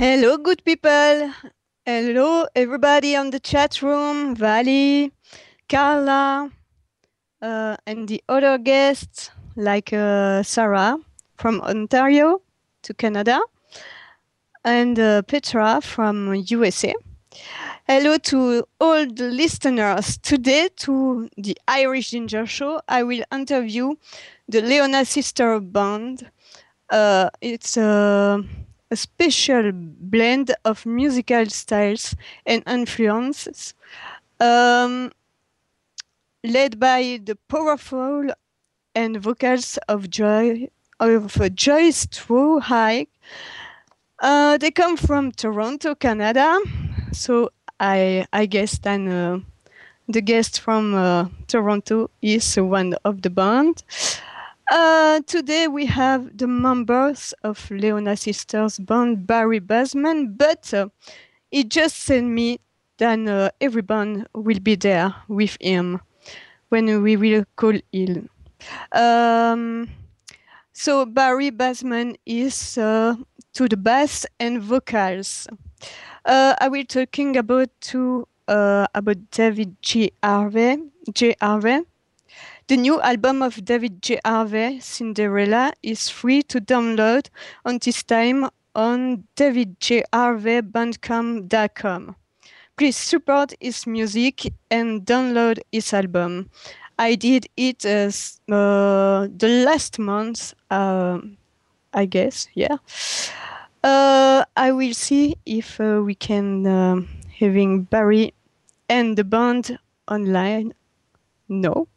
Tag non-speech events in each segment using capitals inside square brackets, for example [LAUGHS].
Hello, good people. Hello, everybody on the chat room. Vali, Carla, uh, and the other guests like uh, Sarah from Ontario to Canada, and uh, Petra from USA. Hello to all the listeners. Today, to the Irish Jinger Show, I will interview the Leona Sister Band. Uh, it's a a special blend of musical styles and influences, um, led by the powerful and vocals of Joy of Joyce True. Uh, they come from Toronto, Canada. So I I guess then uh, the guest from uh, Toronto is one of the band. Uh, today we have the members of Leona Sisters band Barry Basman, but uh, he just sent me that uh, everyone will be there with him when we will call him. Um, so Barry Basman is uh, to the bass and vocals. Uh, I will talking about to uh, about David J. Harvey. J. Harvey. The new album of David J. Harvey, Cinderella, is free to download on this time on davidjharveybandcamp.com. Please support his music and download his album. I did it as uh, the last month, uh, I guess, yeah. Uh, I will see if uh, we can um, having Barry and the band online. No.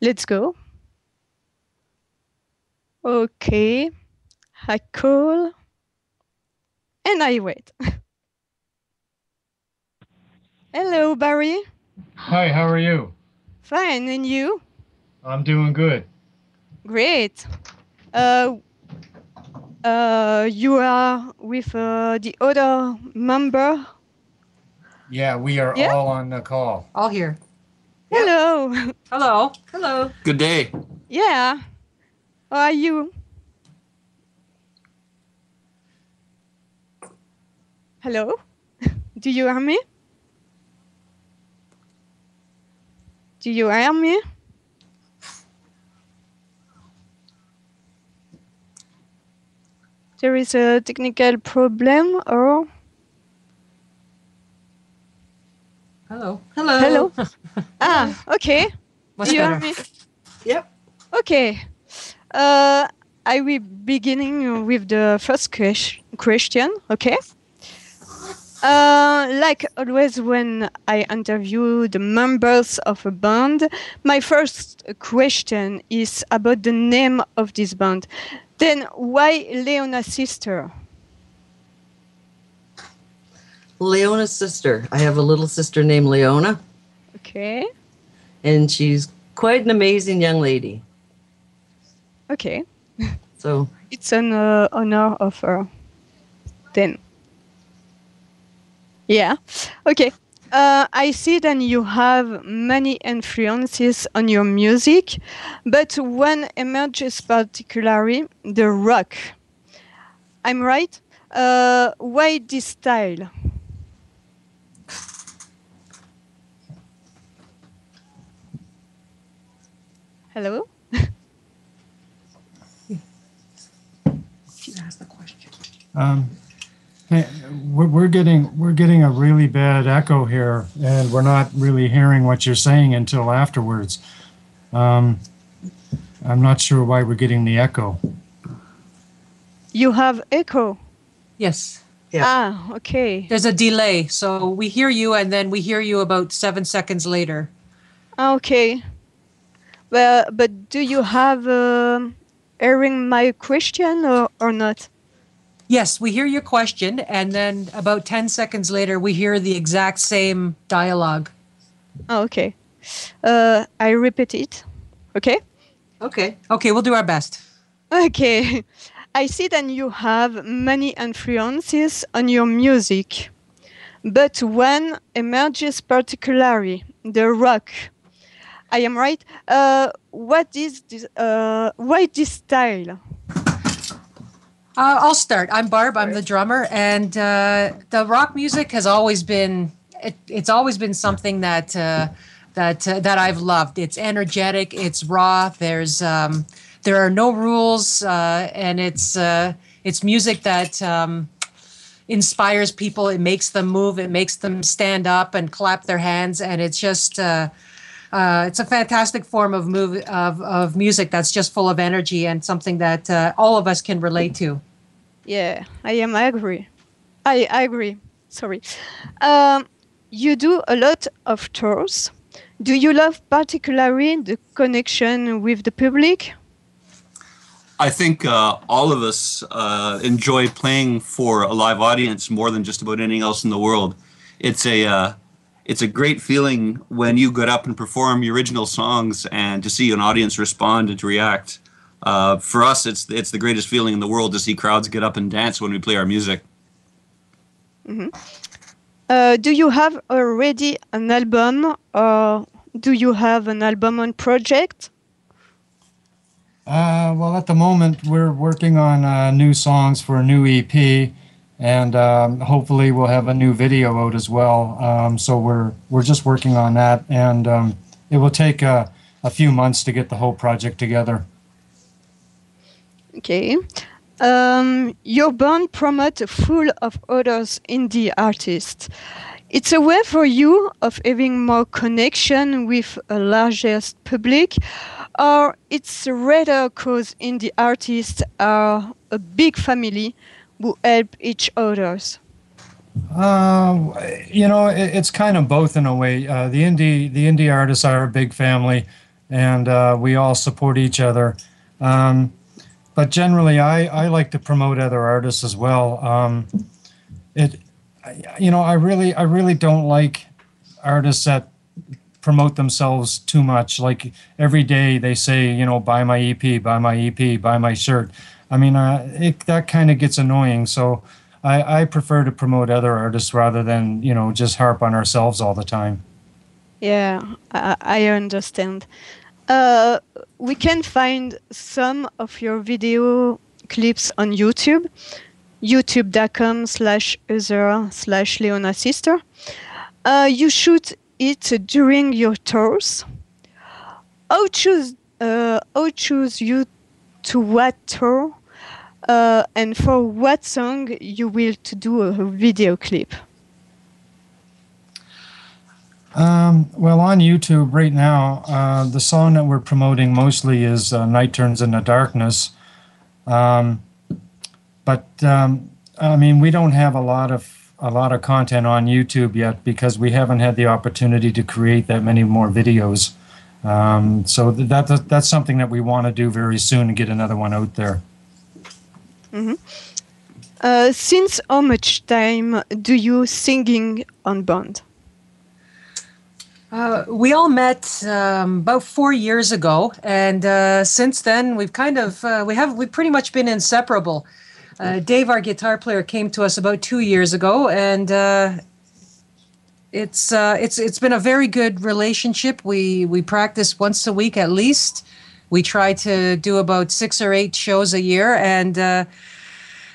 Let's go. Okay. I call. And I wait. [LAUGHS] Hello, Barry. Hi, how are you? Fine, and you? I'm doing good. Great. Uh, uh, you are with uh, the other member. Yeah, we are Yeah? all on the call. All here. Hello. Hello. Hello. Good day. yeah. How are you? Hello. Do you hear me? Do you hear me? There is a technical problem or Hello. Hello. Hello. [LAUGHS] ah okay. Much Do you better. hear? Yep. Okay. Uh, I will beginning with the first ques- question. Okay. Uh, like always, when I interview the members of a band, my first question is about the name of this band. Then, why Leona's sister? Leona's sister. I have a little sister named Leona, Okay, and she's quite an amazing young lady. okay. So [LAUGHS] It's an uh, honor of her. Then. Yeah. Okay. Uh, I see that you have many influences on your music, but one emerges particularly the rock. I'm right? Uh, why this style? Hello? she asked the question. Um, hey, we're, we're getting we're getting a really bad echo here, and we're not really hearing what you're saying until afterwards. Um, I'm not sure why we're getting the echo. You have echo. Yes. Yeah. Ah, okay. There's a delay. So we hear you and then we hear you about seven seconds later. Ah, Okay. Well, but do you have um hearing my question or, or not? Yes, we hear your question. And then about 10 seconds later, we hear the exact same dialogue. Ah, okay. Uh, I repeat it. Okay. Okay. Okay, we'll do our best. Okay. I see that you have many influences on your music, but one emerges particularly the rock. I am right. Uh, what is this? Uh, why this style? Uh, I'll start. I'm Barb. I'm the drummer, and uh, the rock music has always been. It, it's always been something that uh, that uh, that I've loved. It's energetic. It's raw. There's um, there are no rules, uh, and it's uh, it's music that um, inspires people. It makes them move. It makes them stand up and clap their hands, and it's just. Uh, it's a fantastic form of move of, of music that's just full of energy and something that uh, all of us can relate to. Yeah, I am I agree. I, I agree. Sorry. Um, you do a lot of tours. Do you love particularly the connection with the public? I think uh, all of us uh, enjoy playing for a live audience more than just about anything else in the world. It's a uh, it's a great feeling when you get up and perform your original songs and to see an audience respond and to react. Uh, for us, it's it's the greatest feeling in the world to see crowds get up and dance when we play our music. Uh, do you have already an album or do you have an album on project? Uh, well, at the moment, we're working on uh, new songs for a new EP, and um, hopefully, we'll have a new video out as well. Um, so we're we're just working on that, and um, it will take a few months to get the whole project together. Okay. Um, your band promote full of others indie artists. It's a way for you of having more connection with a largest public, or it's rather cause indie artists are a big family who help each others. Uh, you know, it, it's kind of both in a way. Uh, the indie the indie artists are a big family, and uh, we all support each other. Um, but generally, I, I like to promote other artists as well. Um, it, you know, I really I really don't like artists that promote themselves too much. Like every day they say, you know, buy my EP, buy my EP, buy my shirt. I mean, uh, it, that kind of gets annoying. So I, I prefer to promote other artists rather than, you know, just harp on ourselves all the time. Yeah, I, I understand. Uh, we can find some of your video clips on YouTube, youtube.com slash other slash Leona sister. Uh, you shoot it during your tours. How choose uh, how choose you to what tour uh, and for what song you will to do a video clip? Um, well, on YouTube right now, uh, the song that we're promoting mostly is uh, Night Turns into Darkness. Um, but, um, I mean, we don't have a lot of a lot of content on YouTube yet because we haven't had the opportunity to create that many more videos. Um, so th- that, that that's something that we want to do very soon and get another one out there. Uh, since how much time do you singing on band? Uh, we all met um, about four years ago, and uh, since then we've kind of uh, we have we've pretty much been inseparable. Uh, Dave, our guitar player, came to us about two years ago, and uh, it's it's it's been a very good relationship. We we practice once a week at least. We try to do about six or eight shows a year, and uh,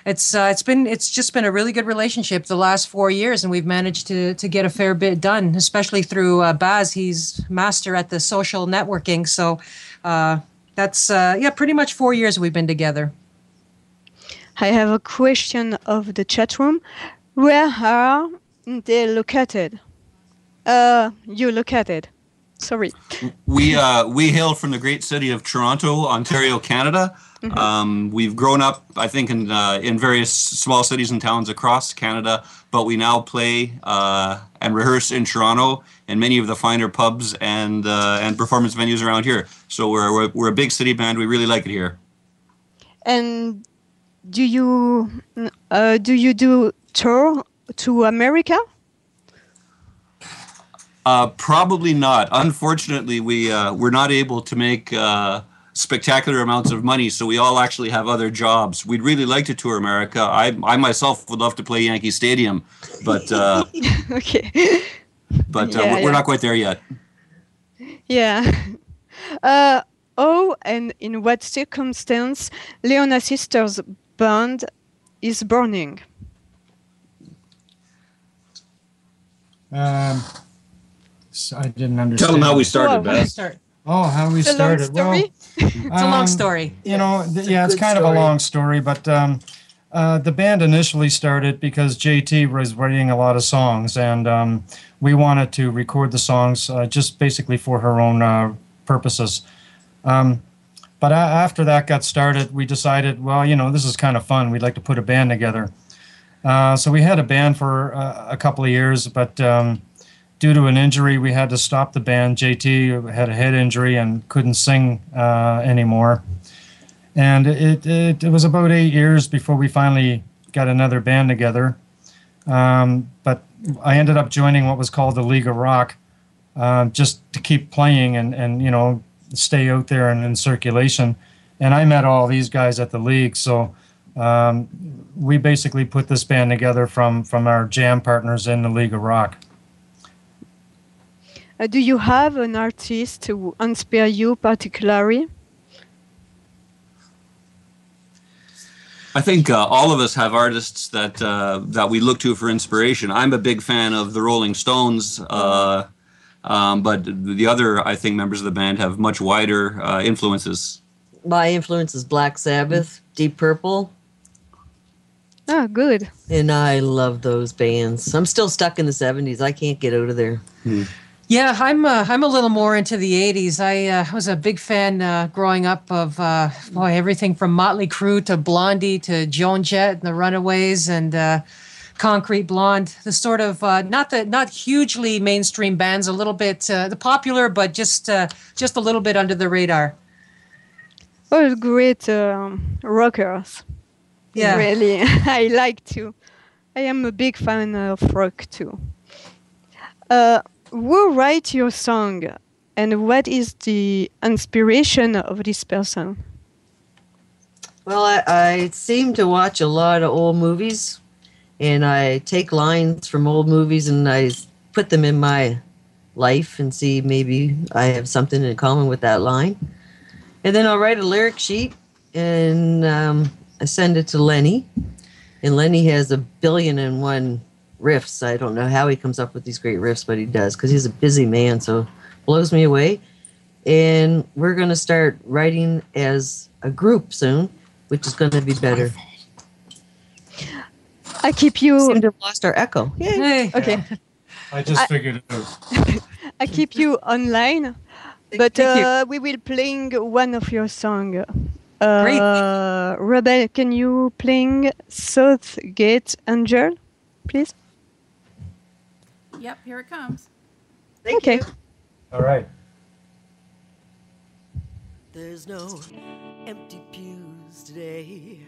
it's uh, it's been it's just been a really good relationship the last four years, and we've managed to to get a fair bit done, especially through uh, Baz. He's master at the social networking, so uh, that's uh, yeah, pretty much four years we've been together. I have a question of the chat room. Where are they located? Uh, you located. Sorry. We uh, we hail from the great city of Toronto, Ontario, Canada. Um, we've grown up, I think, in uh, in various small cities and towns across Canada, but we now play uh, and rehearse in Toronto and many of the finer pubs and uh, and performance venues around here. So we're, we're we're a big city band. We really like it here. And do you uh, do you do tour to America? Uh, probably not. Unfortunately, we uh, we're not able to make uh, spectacular amounts of money, so we all actually have other jobs. We'd really like to tour America. I I myself would love to play Yankee Stadium, but uh, [LAUGHS] okay. but uh, Yeah, we're, we're yeah. not quite there yet. Yeah. [LAUGHS] Uh, oh, and in what circumstance Leona Sisters band is burning? Um, so I didn't understand. Tell them how we started, Whoa. Beth. Start. Oh, how we It's a started. Well, story. [LAUGHS] It's a long story. You know, th- It's a yeah, it's good kind of a long story, but um, uh, the band initially started because JT was writing a lot of songs, and um, we wanted to record the songs uh, just basically for her own uh, purposes. Um, but a- after that got started, we decided, well, you know, this is kind of fun. We'd like to put a band together. Uh, so we had a band for uh, a couple of years, but um, due to an injury, we had to stop the band. JT had a head injury and couldn't sing uh, anymore. And it, it, it was about eight years before we finally got another band together. Um, but I ended up joining what was called the League of Rock, uh, just to keep playing and, and you know stay out there and in circulation. And I met all these guys at the league, so um, we basically put this band together from from our jam partners in the League of Rock. Uh, do you have an artist who inspire you particularly? I think uh, all of us have artists that uh, that we look to for inspiration. I'm a big fan of the Rolling Stones, uh, um, but the other, I think, members of the band have much wider uh, influences. My influence is Black Sabbath, Deep Purple, Ah, good. and I love those bands. I'm still stuck in the 70s. I can't get out of there. Yeah, I'm uh, I'm a little more into the '80s. I uh, was a big fan uh, growing up of uh, boy everything from Motley Crue to Blondie to Joan Jett and the Runaways and uh, Concrete Blonde. The sort of uh, not the not hugely mainstream bands, a little bit uh, the popular, but just uh, just a little bit under the radar. All great um, rockers. Yeah. Really, [LAUGHS] I like to. I am a big fan of rock too. Uh, who write your song, and what is the inspiration of this person? Well, I, I seem to watch a lot of old movies, and I take lines from old movies and I put them in my life and see maybe I have something in common with that line. And then I'll write a lyric sheet and um, I send it to Lenny. And Lenny has a billion and one riffs. I don't know how he comes up with these great riffs, but he does because he's a busy man. So blows me away. And we're going to start writing as a group soon, which is going to be better. I keep you. Seem to have lost our echo. Yay. Hey, Okay, I just figured it out. [LAUGHS] I keep you online, but Thank you. uh, we will playing one of your song. Great. Uh, Rebel, can you playing Southgate Angel, please? Yep, here it comes. Thank Okay. you. All right. There's no empty pews today.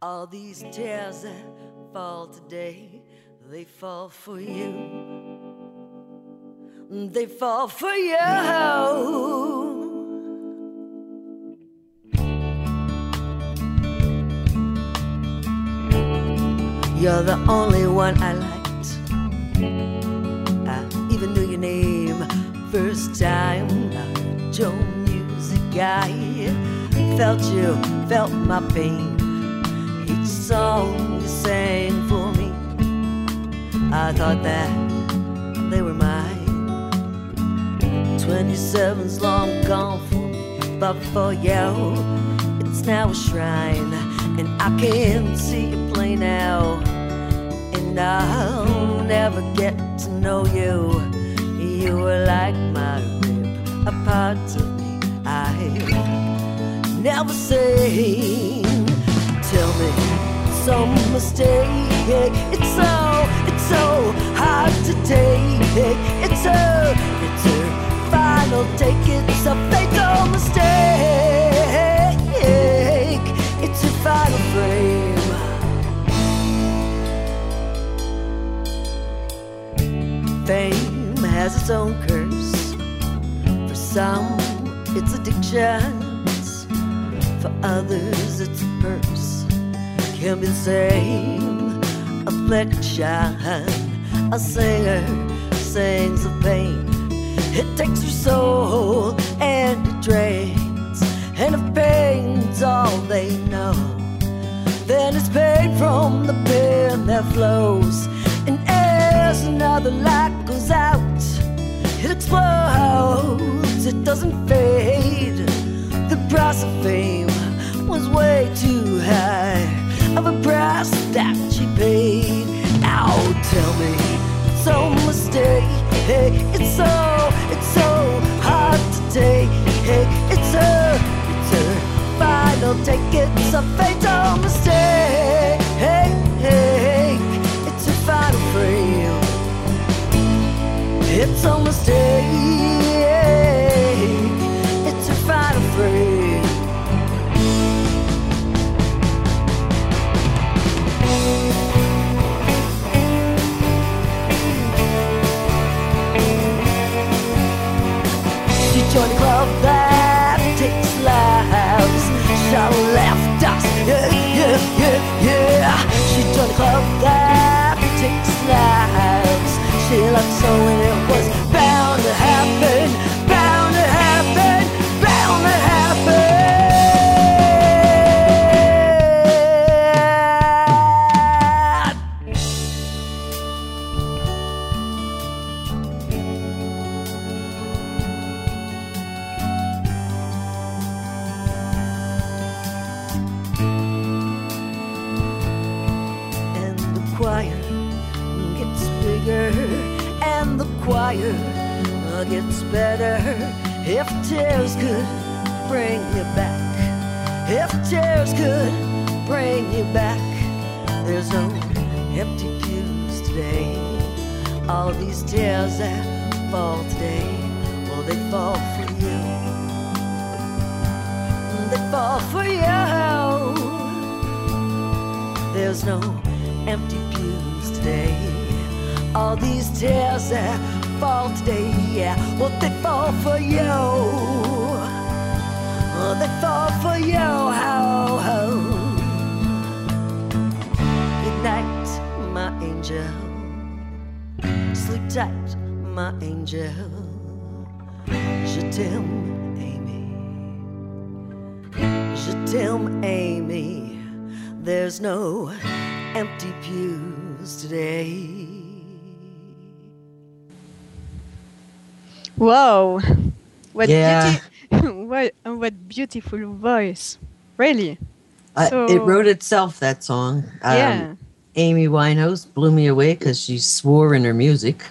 All these tears that fall today, they fall for you. They fall for you. You're the only one I liked. Time I heard your music. I felt you, felt my pain. Each song you sang for me, I thought that they were mine. 27's long gone for me, but for you, it's now a shrine, and I can see it play now. And I'll never get to know you. You were like my rib, a part of me I've never seen. Tell me, some mistake. It's so, it's so hard to take. It's a, it's a final take. It's a fatal mistake. It's a final frame. Fame has its own curse. For some, it's addictions. For others, it's a curse. Can be the same affliction. A singer sings of pain. It takes her soul and it drains. And if pain's all they know, then it's pain from the pen that flows. Doesn't fade. The price of fame was way too high of a price that she paid. Now tell me, it's so mistake. Hey, it's so, it's so hard to take. Hey, it's a, it's a final take. It's a fatal mistake. Hey, hey, it's a final frame. It's a mistake. That lives. She left us, yeah, yeah, yeah, yeah. She joined a club lives. She left so when it was if tears could bring you back if tears could bring you back there's no empty pews today. All these tears that fall today well they fall for you. They fall for you. There's no empty pews today. All these tears that fall today, yeah, well, they fall for you. Oh, they fall for you. How, how. Good night, my angel. Sleep tight, my angel. Je t'aime, Amy. Je t'aime, Amy. There's no empty pews today. Wow. What Yeah. beauty [LAUGHS] what what beautiful voice. Really. Uh, So- it wrote itself, that song. Um, Yeah. Amy Winehouse blew me away because she swore in her music.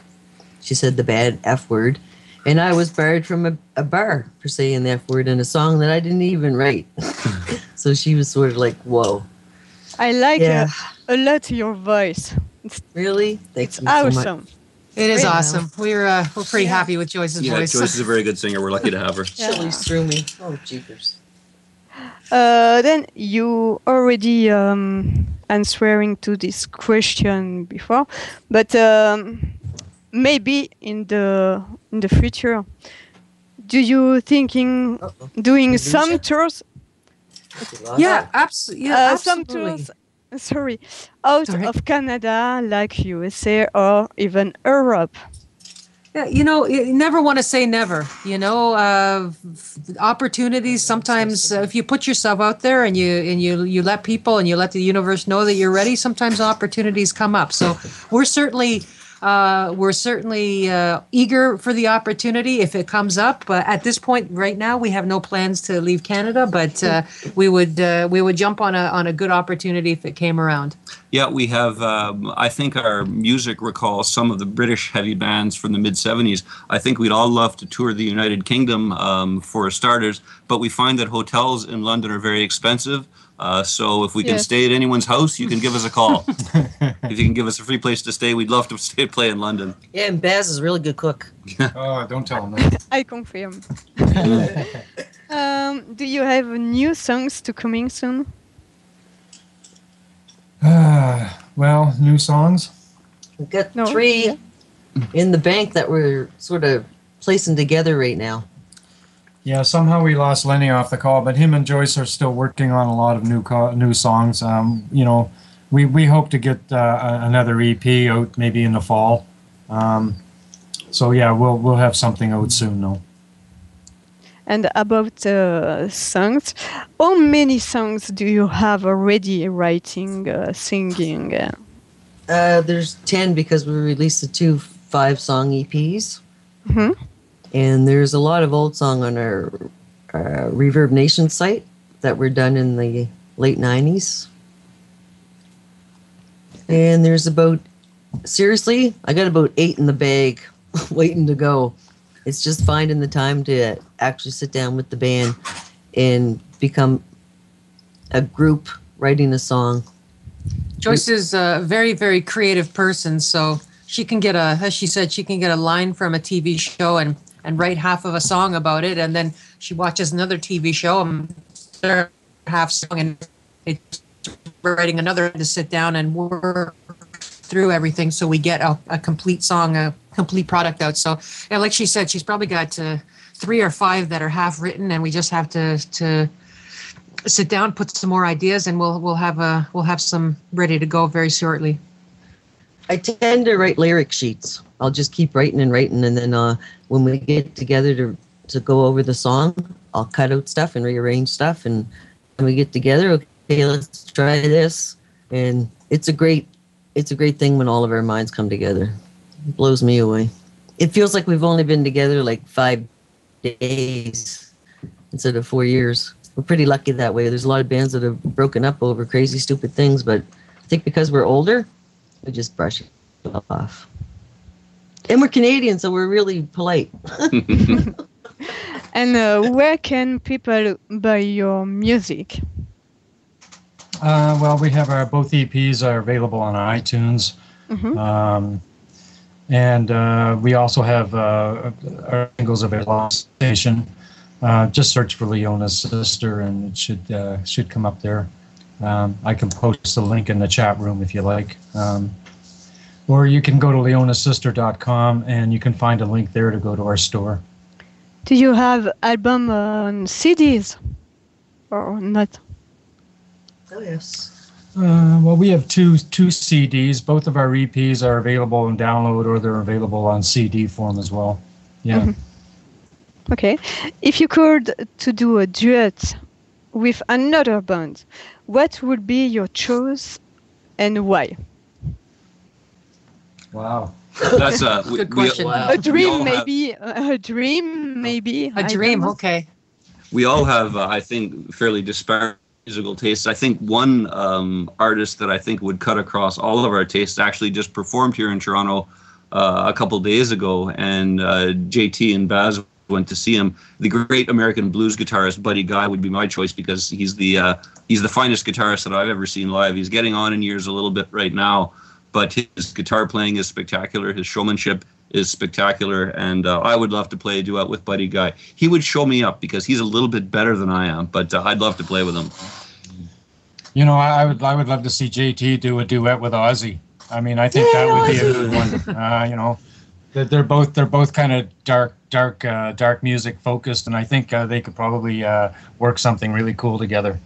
She said the bad F word. And I was barred from a, a bar for saying the F word in a song that I didn't even write. [LAUGHS] so she was sort of like, whoa. I like Yeah. uh, a lot your voice. It's, Really? it's Thanks so much. awesome. It is Great. awesome. We're uh, we're pretty Yeah. happy with Joyce's Yeah, voice. Joyce is a very good [LAUGHS] singer. We're lucky to have her. Chilies through me. Oh, jeepers. Uh, then you already um, answering to this question before, but um, maybe in the in the future, do you thinking Uh-oh. doing Medusa? some tours? yeah, absolutely. Yeah, uh, some absolutely. tours. [LAUGHS] Sorry, out Sorry. of Canada, like USA or even Europe. Yeah, you know, you never want to say never. You know, uh, opportunities. Sometimes, uh, if you put yourself out there and you and you you let people and you let the universe know that you're ready, sometimes opportunities come up. So we're certainly. Uh, we're certainly uh, eager for the opportunity if it comes up. But at this point, right now, we have no plans to leave Canada. But uh, we would uh, we would jump on a on a good opportunity if it came around. Yeah, we have. Um, I think our music recalls some of the British heavy bands from the mid '70s. I think we'd all love to tour the United Kingdom um, for starters, but we find that hotels in London are very expensive. Uh, so if we can Yes. stay at anyone's house, you can give us a call. [LAUGHS] if you can give us a free place to stay, we'd love to [LAUGHS] stay play in London. Yeah, and Baz is a really good cook. [LAUGHS] Oh, don't tell him that. I confirm. um, do you have new songs to coming soon? Ah, [SIGHS] well, new songs. We've got No, three yeah. in the bank that we're sort of placing together right now. Yeah, somehow we lost Lenny off the call, but him and Joyce are still working on a lot of new co- new songs. Um, you know, we, we hope to get uh, another EP out maybe in the fall. Um, so yeah, we'll we'll have something out soon though. And about uh, songs, how many songs do you have already writing, uh, singing? Uh, Uh, there's 10 because we released the two five song EPs. Mhm. And there's a lot of old song on our uh, Reverb Nation site that were done in the late 90s. And there's about, seriously, I got about eight in the bag [LAUGHS] waiting to go. It's just finding the time to actually sit down with the band and become a group writing a song. Joyce is a very, very creative person, so she can get a, as she said, she can get a line from a TV show and and write half of a song about it, and then she watches another TV show and they're half song and it's writing another to sit down and work through everything, so we get a, a complete song, a complete product out. So, yeah, like she said, she's probably got uh, three or five that are half written, and we just have to to sit down, put some more ideas, and we'll we'll have a we'll have some ready to go very shortly. I tend to write lyric sheets. I'll just keep writing and writing, and then uh, when we get together to to go over the song, I'll cut out stuff and rearrange stuff, and when we get together, okay, let's try this, and it's a great it's a great thing when all of our minds come together. It blows me away. It feels like we've only been together like five days instead of four years. We're pretty lucky that way. There's a lot of bands that have broken up over crazy, stupid things, but I think because we're older, we just brush it off. And we're Canadian, so we're really polite. [LAUGHS] and uh, where can people buy your music? Uh, well, we have our both EPs are available on iTunes, Mhm. um, and uh, we also have uh, our singles available on station. Uh, just search for Leona's sister, and it should uh, should come up there. Um, I can post the link in the chat room if you like, um, or you can go to leonasister.com and you can find a link there to go to our store. Do you have album on CDs or not? Oh yes. Uh, well, we have two two CDs. Both of our EPs are available in download, or they're available on CD form as well. Yeah. Okay. If you could to do a duet with another band, what would be your choice and why? Wow. That's a Good we- question. Wow. A dream, all have- maybe. A dream, maybe. A dream, okay. we all have, uh, I think, fairly disparate musical tastes. I think one um, artist that I think would cut across all of our tastes actually just performed here in Toronto uh, a couple days ago, and uh, JT and Baz went to see him. The great American blues guitarist Buddy Guy would be my choice because he's the uh, he's the finest guitarist that I've ever seen live. He's getting on in years a little bit right now. But his guitar playing is spectacular. His showmanship is spectacular, and uh, I would love to play a duet with Buddy Guy. He would show me up because he's a little bit better than I am, but uh, I'd love to play with him. You know, I, I would I would love to see JT do a duet with Ozzy. I mean, I think that would be a good one. Uh, you know, they're, they're both they're both kind of dark dark uh, dark music focused, and I think uh, they could probably uh, work something really cool together.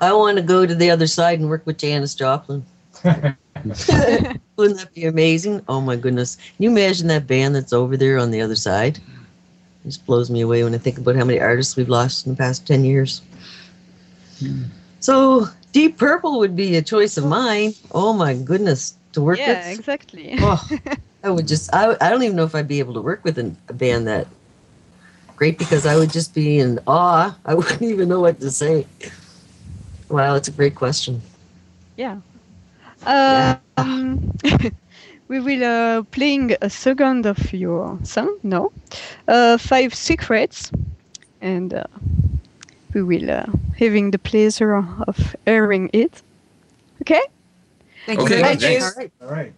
I want to go to the other side and work with Janis Joplin. [LAUGHS] Wouldn't that be amazing? Oh my goodness. Can you imagine that band that's over there on the other side? It just blows me away when I think about how many artists we've lost in the past 10 years. Hmm. So, Deep Purple would be a choice of mine. Oh my goodness. To work yeah, with? exactly. Oh, [LAUGHS] I would just, I, I don't even know if I'd be able to work with an, a band that great because I would just be in awe. [LAUGHS] I wouldn't even know what to say. Wow, it's a great question. Yeah. Um, [LAUGHS] we will uh, playing a second of your song now, uh, Five Secrets, and uh, we will uh, having the pleasure of hearing it. Okay. Thank Okay, you very much. thanks. All right. All right.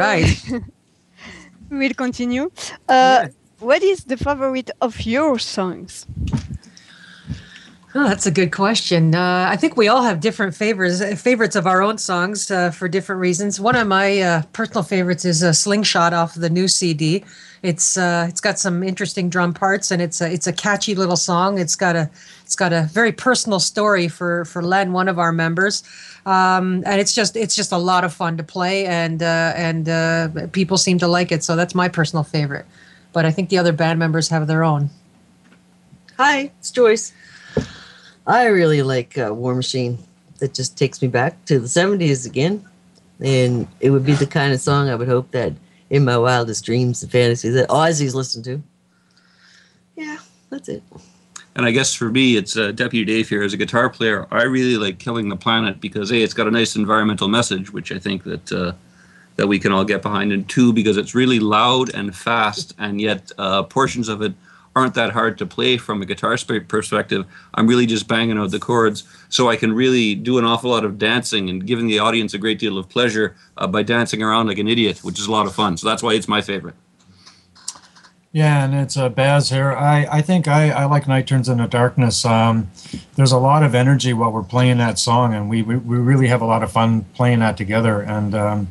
Right. [LAUGHS] We'll continue. Uh, What is the favorite of your songs? Oh, that's a good question. Uh, I think we all have different favors, favorites of our own songs uh, for different reasons. One of my uh, personal favorites is a "Slingshot" off the new CD. It's uh, it's got some interesting drum parts, and it's a it's a catchy little song. It's got a it's got a very personal story for for Len, one of our members, um, and it's just it's just a lot of fun to play, and uh, and uh, people seem to like it. So that's my personal favorite. But I think the other band members have their own. Hi, it's Joyce. I really like uh, War Machine. That just takes me back to the 70s again. And it would be the kind of song I would hope that in my wildest dreams and fantasies that Ozzy's listened to. Yeah, that's it. And I guess for me, it's uh, Deputy Dave here as a guitar player. I really like Killing the Planet because a, it's got a nice environmental message, which I think that uh, that we can all get behind, and two, because it's really loud and fast, and yet uh, portions of it aren't that hard to play from a guitar perspective. I'm really just banging out the chords, so I can really do an awful lot of dancing and giving the audience a great deal of pleasure uh, by dancing around like an idiot, which is a lot of fun. So that's why it's my favorite. Yeah, and it's uh, Baz here. I, I think I, I like Night Turns into Darkness. Um, there's a lot of energy while we're playing that song, and we, we, we really have a lot of fun playing that together. And um,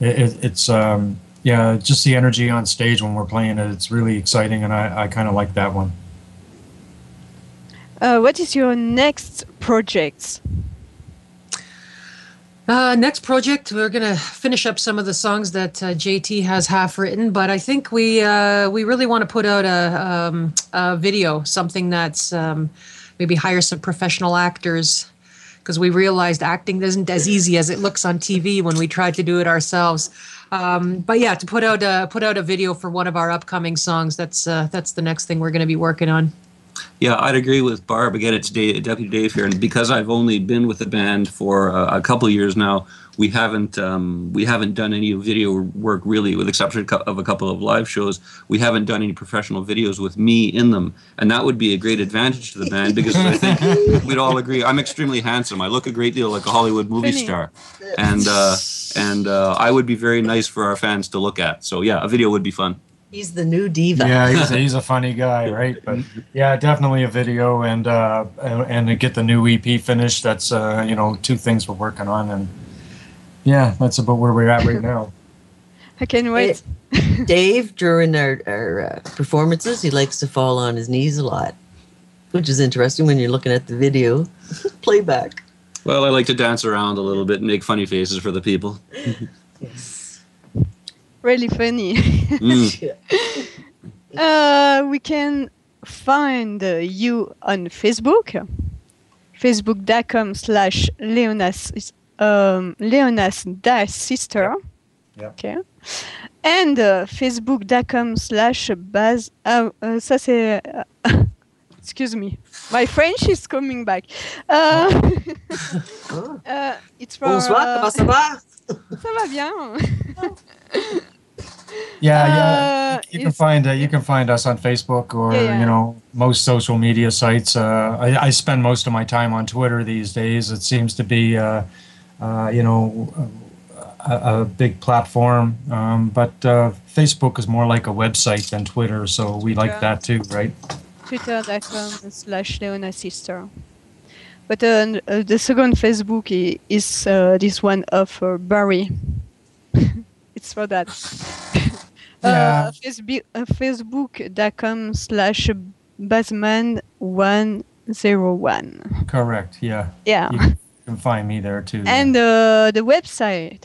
it, it, it's, um, yeah, just the energy on stage when we're playing it. It's really exciting, and I, I kind of like that one. Uh, what is your next project? Uh, next project, we're gonna finish up some of the songs that uh, JT has half written, but I think we uh, we really want to put out a, um, a video, something that's um, maybe hire some professional actors, because we realized acting isn't as easy as it looks on TV when we tried to do it ourselves. Um, but yeah, to put out a put out a video for one of our upcoming songs, that's uh, that's the next thing we're gonna be working on. Yeah, I'd agree with Barb. Again, it's Dave, Deputy Dave here, and because I've only been with the band for uh, a couple of years now, we haven't um, we haven't done any video work really, with exception of a couple of live shows. We haven't done any professional videos with me in them, and that would be a great advantage to the band because I think [LAUGHS] we'd all agree I'm extremely handsome. I look a great deal like a Hollywood movie star, and uh, and uh, I would be very nice for our fans to look at. So yeah, a video would be fun. He's the new diva. Yeah, he's [LAUGHS] a, he's a funny guy, right? But yeah, definitely a video and uh, and and to get the new EP finished. That's uh, you know two things we're working on, and yeah, that's about where we're at right now. [LAUGHS] I can't wait. Dave, during our, our uh, performances, he likes to fall on his knees a lot, which is interesting when you're looking at the video [LAUGHS] playback. Well, I like to dance around a little bit and make funny faces for the people. Really funny. [LAUGHS] Mm. Uh, we can find uh, you on Facebook, facebook.com slash Leonas, um, Leonas dash sister. Yeah. Okay. And uh, facebook.com slash Baz. Ah, euh, ça c'est. euh, [LAUGHS] excuse me. My French is coming back. Uh, [LAUGHS] uh, it's for. Bonsoir, uh, comment ça va? ça va bien. Yeah, Uh, yeah. You can find uh, you can find us on Facebook or Yeah, yeah. you know most social media sites. Uh, I, I spend most of my time on Twitter these days. It seems to be uh, uh, you know a, a big platform, um, but uh, Facebook is more like a website than Twitter, so we like that too, right? twitter.com slash Leona Sister. But uh, uh, the second Facebook is uh, this one of uh, Barry. [LAUGHS] it's for that. Yeah. uh, uh, Facebook.com slash Basman101. Correct. Yeah. Yeah. You can find me there too. And uh, the website,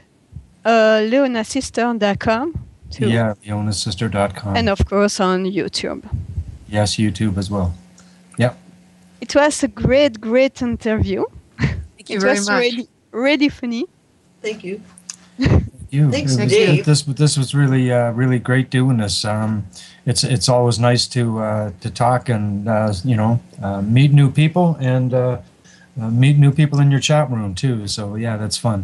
uh, leonasister.com. Too. yeah, leonasister.com. And of course on YouTube. yes, YouTube as well. Yep. It was a great, great interview. Thank you it very was much. really, really funny. Thank you. [LAUGHS] you. Thanks, It was- Dave. This this was really uh, really great doing this. Um, it's it's always nice to uh, to talk and uh, you know uh, meet new people and uh, uh, meet new people in your chat room too. So yeah, that's fun.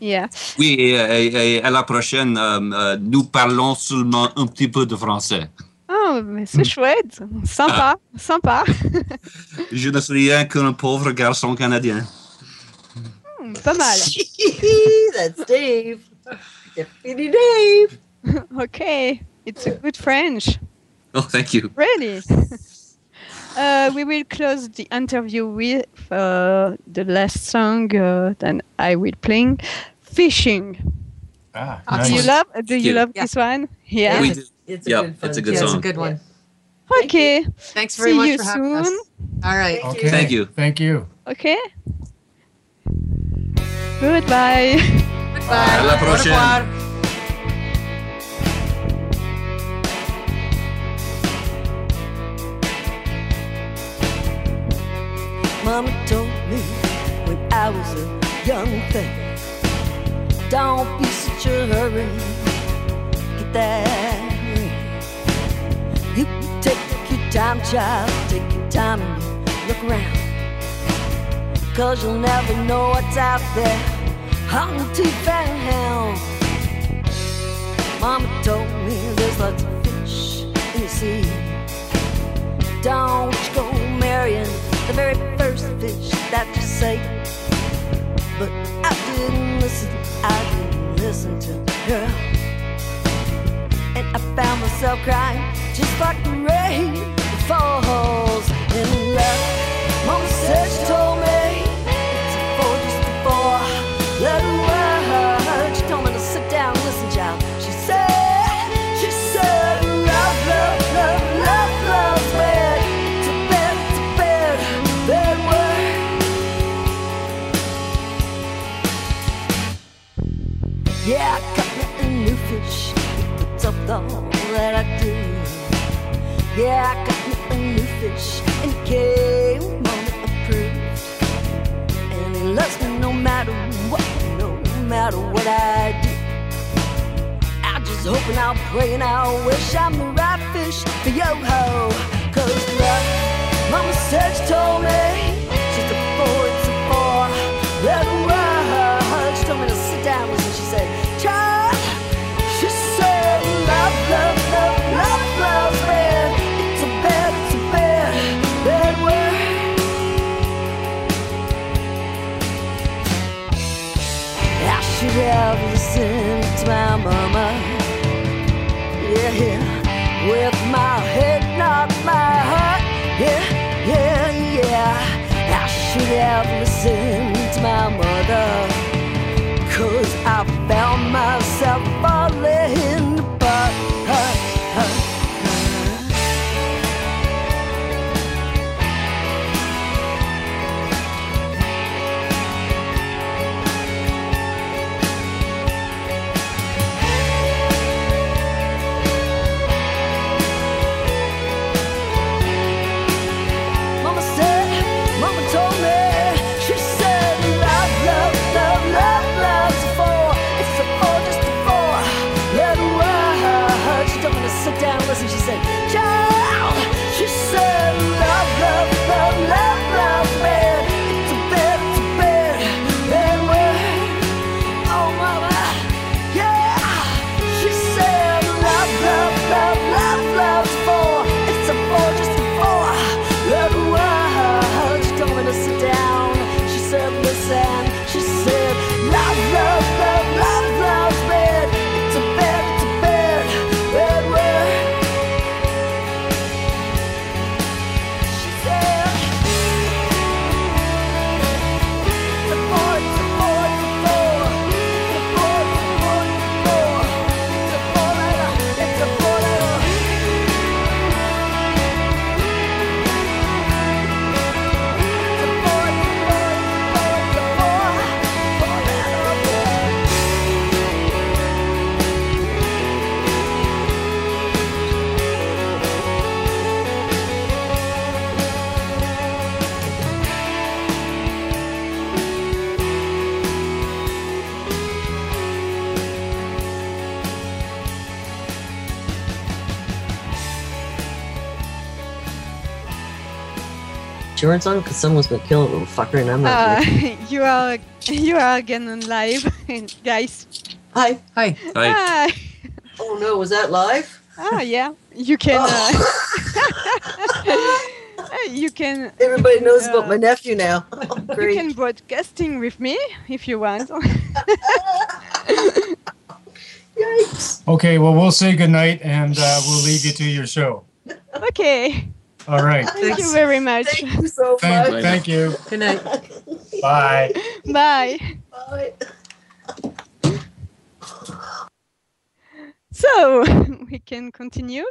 Yeah. Oui, et, et- et à la prochaine, euh, euh, nous parlons seulement un petit peu de français. Oh, mais c'est chouette. Sympa, sympa. [LAUGHS] Je ne suis rien qu'un pauvre garçon canadien. Hmm, Pas mal. [LAUGHS] That's Dave. Deputy Dave. [LAUGHS] okay, it's a good French. Oh, thank you. Really? [LAUGHS] uh, we will close the interview with uh, the last song uh, that I will play, "Fishing." Ah, Do you love? Do you Yeah. love this one? Yeah. We. It's a Yeah, good fun. it's a good Yeah, it's a good one. Okay. Thanks very See much you for having us. soon. All right. Okay. Thank you. Thank you. Okay. Goodbye. À la Au prochaine. revoir. Mama told me when I was a young thing, don't be such a hurry, get that ring. You take your time, child, take your time and look around. Cause you'll never know what's out there the and hound. Mama told me there's lots of fish in the sea. Don't you go marrying the very first fish that you say. But I didn't listen, I didn't listen to her. And I found myself crying just like the rain falls in love. Mama said she told me Yeah, I got me a new fish, and it came mama approved. And he loves me no matter what, no matter what I do. I just hope and I'll pray and I'll wish I'm the right fish for yo ho. Cause love, mama said she told me, my. Cause I found myself insurance on because someone's gonna kill a little fucker, and I'm not. Uh, here. [LAUGHS] you are [LAUGHS] you are again on live, [LAUGHS] guys. Hi. Hi. Hi. Oh no, was that live? Ah, yeah. You can. Uh, you can. Everybody knows about uh, my nephew now. You Great. can broadcasting with me if you want. Yikes. Okay, well, we'll say goodnight and uh, we'll leave you to your show. okay. All right. Thank you very much. Thank you so Thank, much. thank you. Good night. Bye. Bye. Bye. So [LAUGHS] we can continue.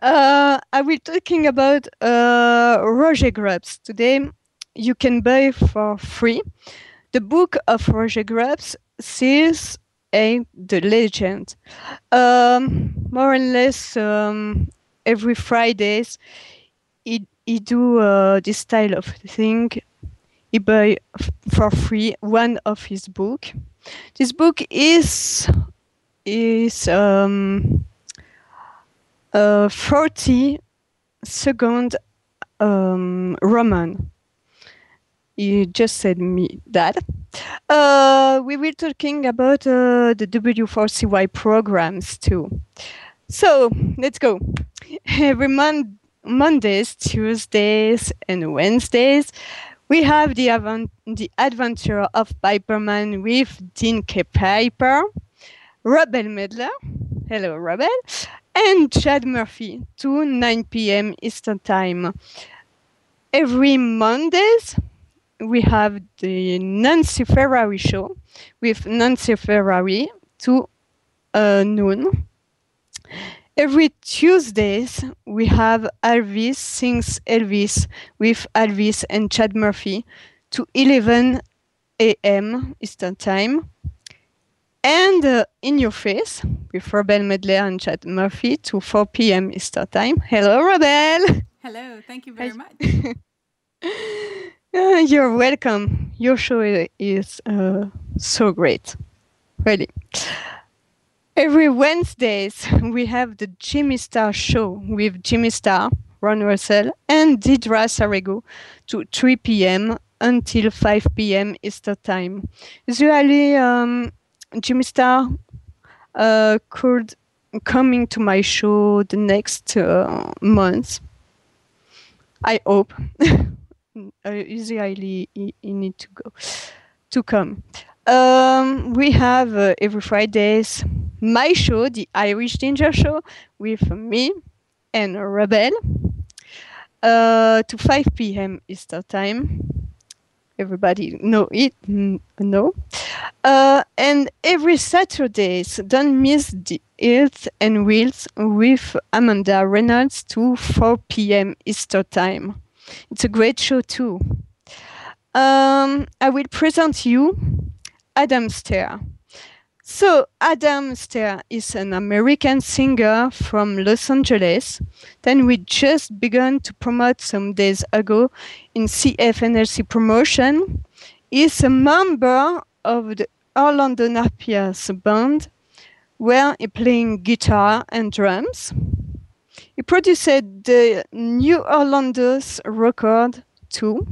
Uh, I will talking about uh, Roger Grubbs today. You can buy for free the book of Roger Grubbs, Seals A the Legend. Um, more or less um, every Fridays, he he do uh, this style of thing. He buy f- for free one of his book. This book is is um, a 40 second um, roman. You just said me that. Uh, we will talking about uh, the W4CY programs too. So let's go. [LAUGHS] Every mon- Mondays, Tuesdays, and Wednesdays, we have the, avant- the adventure of Piperman with Dean K. Piper. Rebel Medler, hello Rebel, and Chad Murphy to 9 p.m. Eastern Time. Every Mondays, we have the Nancy Ferrari show with Nancy Ferrari to uh, noon. Every Tuesdays, we have Elvis sings Elvis with Elvis and Chad Murphy to 11 a.m. Eastern Time. And uh, in your face with Rebel Medler and Chad Murphy to 4 p.m. Eastern Time. Hello, Rebel. Hello, thank you very much. Uh, [LAUGHS] you're welcome. Your show is uh, so great, really. Every Wednesdays we have the Jimmy Star show with Jimmy Star, Ron Russell, and Didra Sarego to 3 p.m. until 5 p.m. Eastern Time. Usually, um, Jimmy Star uh, could coming to my show the next uh, month. I hope. [LAUGHS] usually he, he need to go to come. Um, we have uh, every Fridays my show, the Irish Jinger Show, with me and Rebel uh, to 5 p.m. Eastern Time. Everybody know it, know. Uh, and every Saturdays, don't miss the Health and Wheels with Amanda Reynolds to 4 p.m. Easter Time. It's a great show too. Um, I will present you Adam Stehr. So, Adam Stehr is an American singer from Los Angeles. Then we just began to promote some days ago in CFNLC promotion. He's a member of the Orlando Napiers band, where he playing guitar and drums. He produced the New Orlando's record too.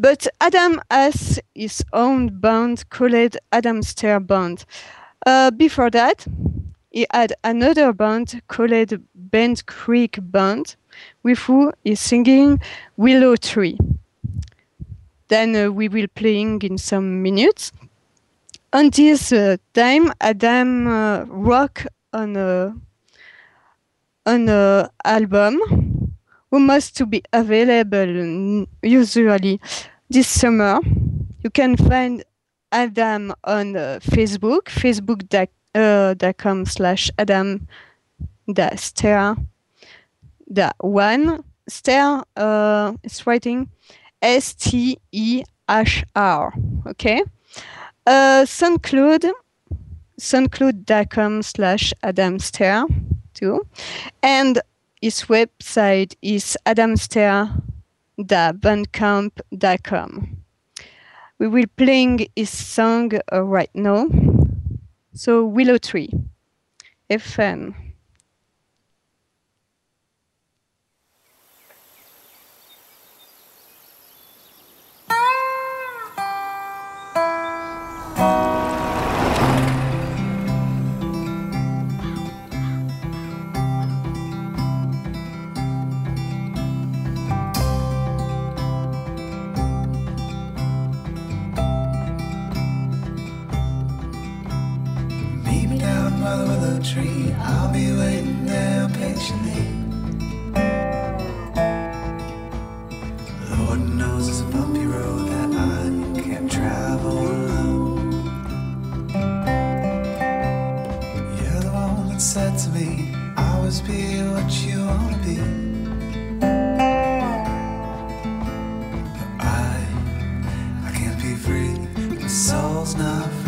But Adam has his own band called Adam Stehr Band. Uh, before that, he had another band called Band Creek Band, with who he's singing Willow Tree. Then uh, we will playing in some minutes. On this uh, time, Adam uh, rock on a on a album who must to be available usually this summer. You can find Adam on uh, Facebook, facebook.com slash Adam da one Stehr uh, it's writing S T E H R. Okay. Uh, SoundCloud soundcloud.com slash Adam Stehr too. And his website is adamster.bandcamp.com. We will playing his song uh, right now. So Willow Tree, FM. Thank ah! you. Tree. I'll be waiting there patiently. Lord knows it's a bumpy road that I can't travel alone. You're the one that said to me, always be what you wanna be. But I, I can't be free. My soul's not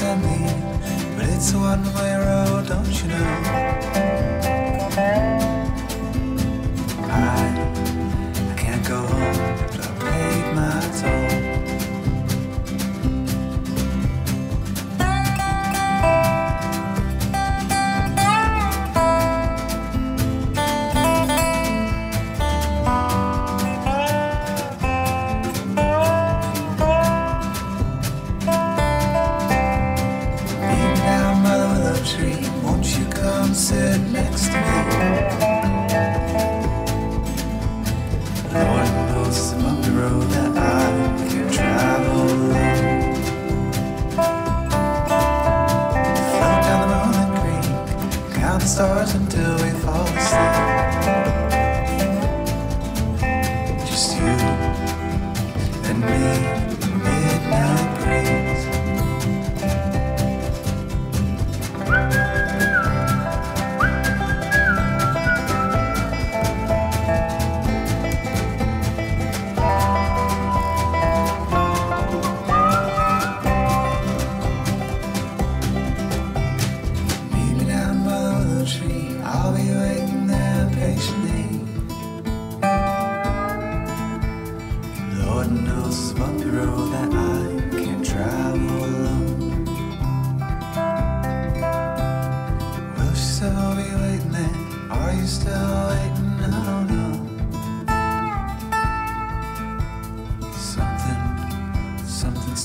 but it's a one-way road, don't you know?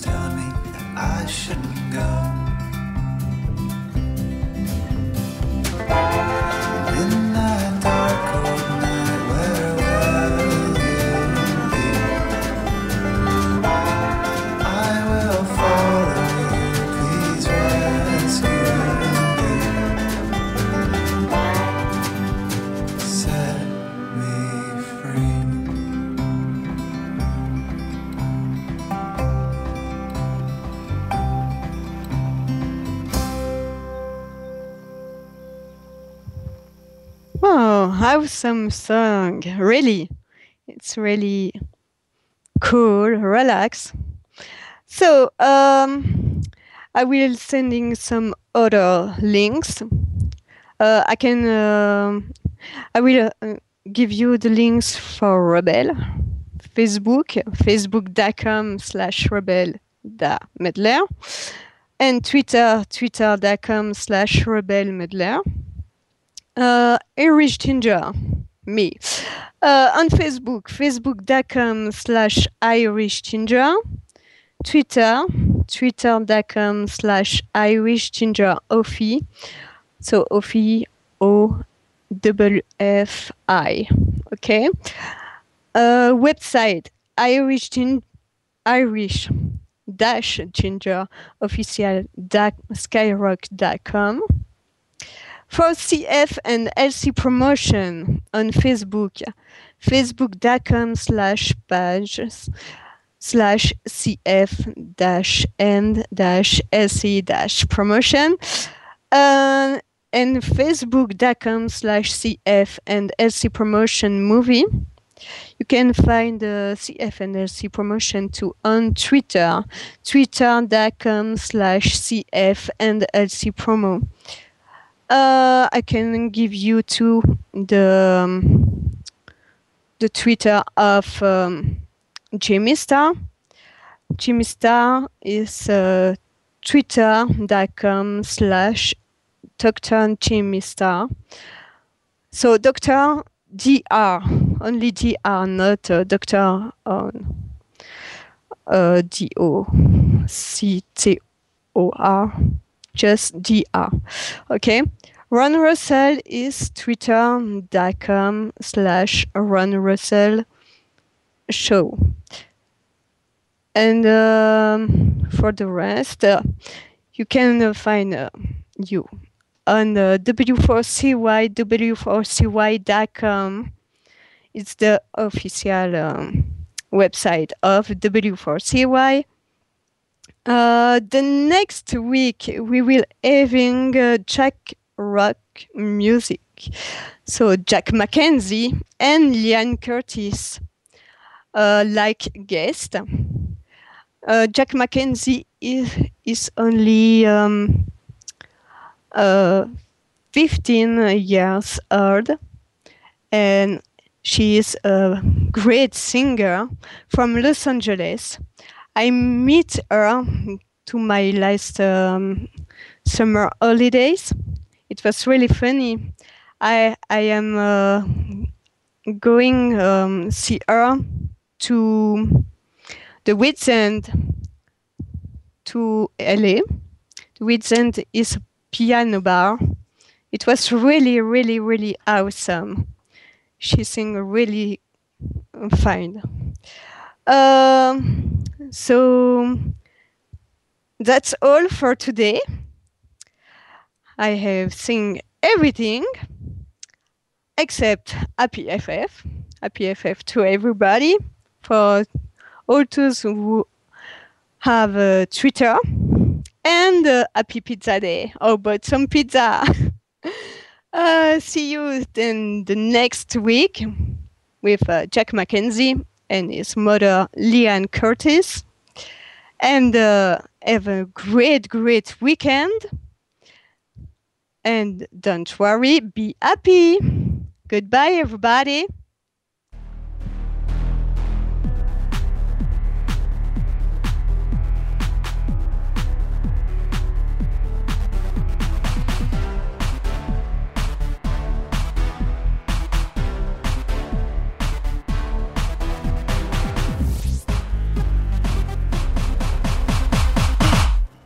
Telling me I shouldn't go. Song. Really. It's really cool, relax. So, um, I will sending some other links. Uh, I can, um I will uh, give you the links for Rebel, Facebook, facebook.com slash rebel medler, and Twitter, twitter.com slash rebel medler. Uh, Irish Jinger, me. Uh, on Facebook, facebook.com slash Irish Jinger. Twitter, twitter.com slash Irish Jinger Ophi. So Ophi, O double F I. Okay. Uh, website, Irish Gin- Irish dash jinger official skyrock.com for CF and LC promotion on Facebook, facebook.com slash pages slash CF dash and dash LC dash promotion uh, and facebook.com slash CF and LC promotion movie. You can find the CF and LC promotion too on Twitter, twitter.com slash CF and LC promo. Uh, I can give you to the um, the Twitter of um, Jimmy Star. Jimmy Star is uh, twitter.com slash Dr. Jimmy Star. So Dr. Dr. Only Dr. Not uh, Dr. on uh, D O C T O R just DR. Okay. Ron Russell is twitter.com slash Ron Russell show. and um, for the rest, uh, you can uh, find uh, you on uh, W4CY, W4CY.com. It's the official um, website of W4CY. Uh, the next week we will having uh, Jack Rock music. So Jack Mackenzie and Liane Curtis uh, like guest. Uh, Jack Mackenzie is, is only um, uh, 15 years old and she is a great singer from Los Angeles. I meet her to my last um, summer holidays. It was really funny. I I am uh, going um, see her to the Wits End to LA. The Wits End is a piano bar. It was really, really, really awesome. She sing really fine. Um, so that's all for today. I have seen everything except Happy FF. Happy FF to everybody for all those who have a Twitter and uh, Happy Pizza Day. Oh, but some pizza. [LAUGHS] uh, see you then the next week with uh, Jack Mackenzie and his mother Liane Curtis. And uh, have a great, great weekend. And don't worry, be happy. Goodbye, everybody.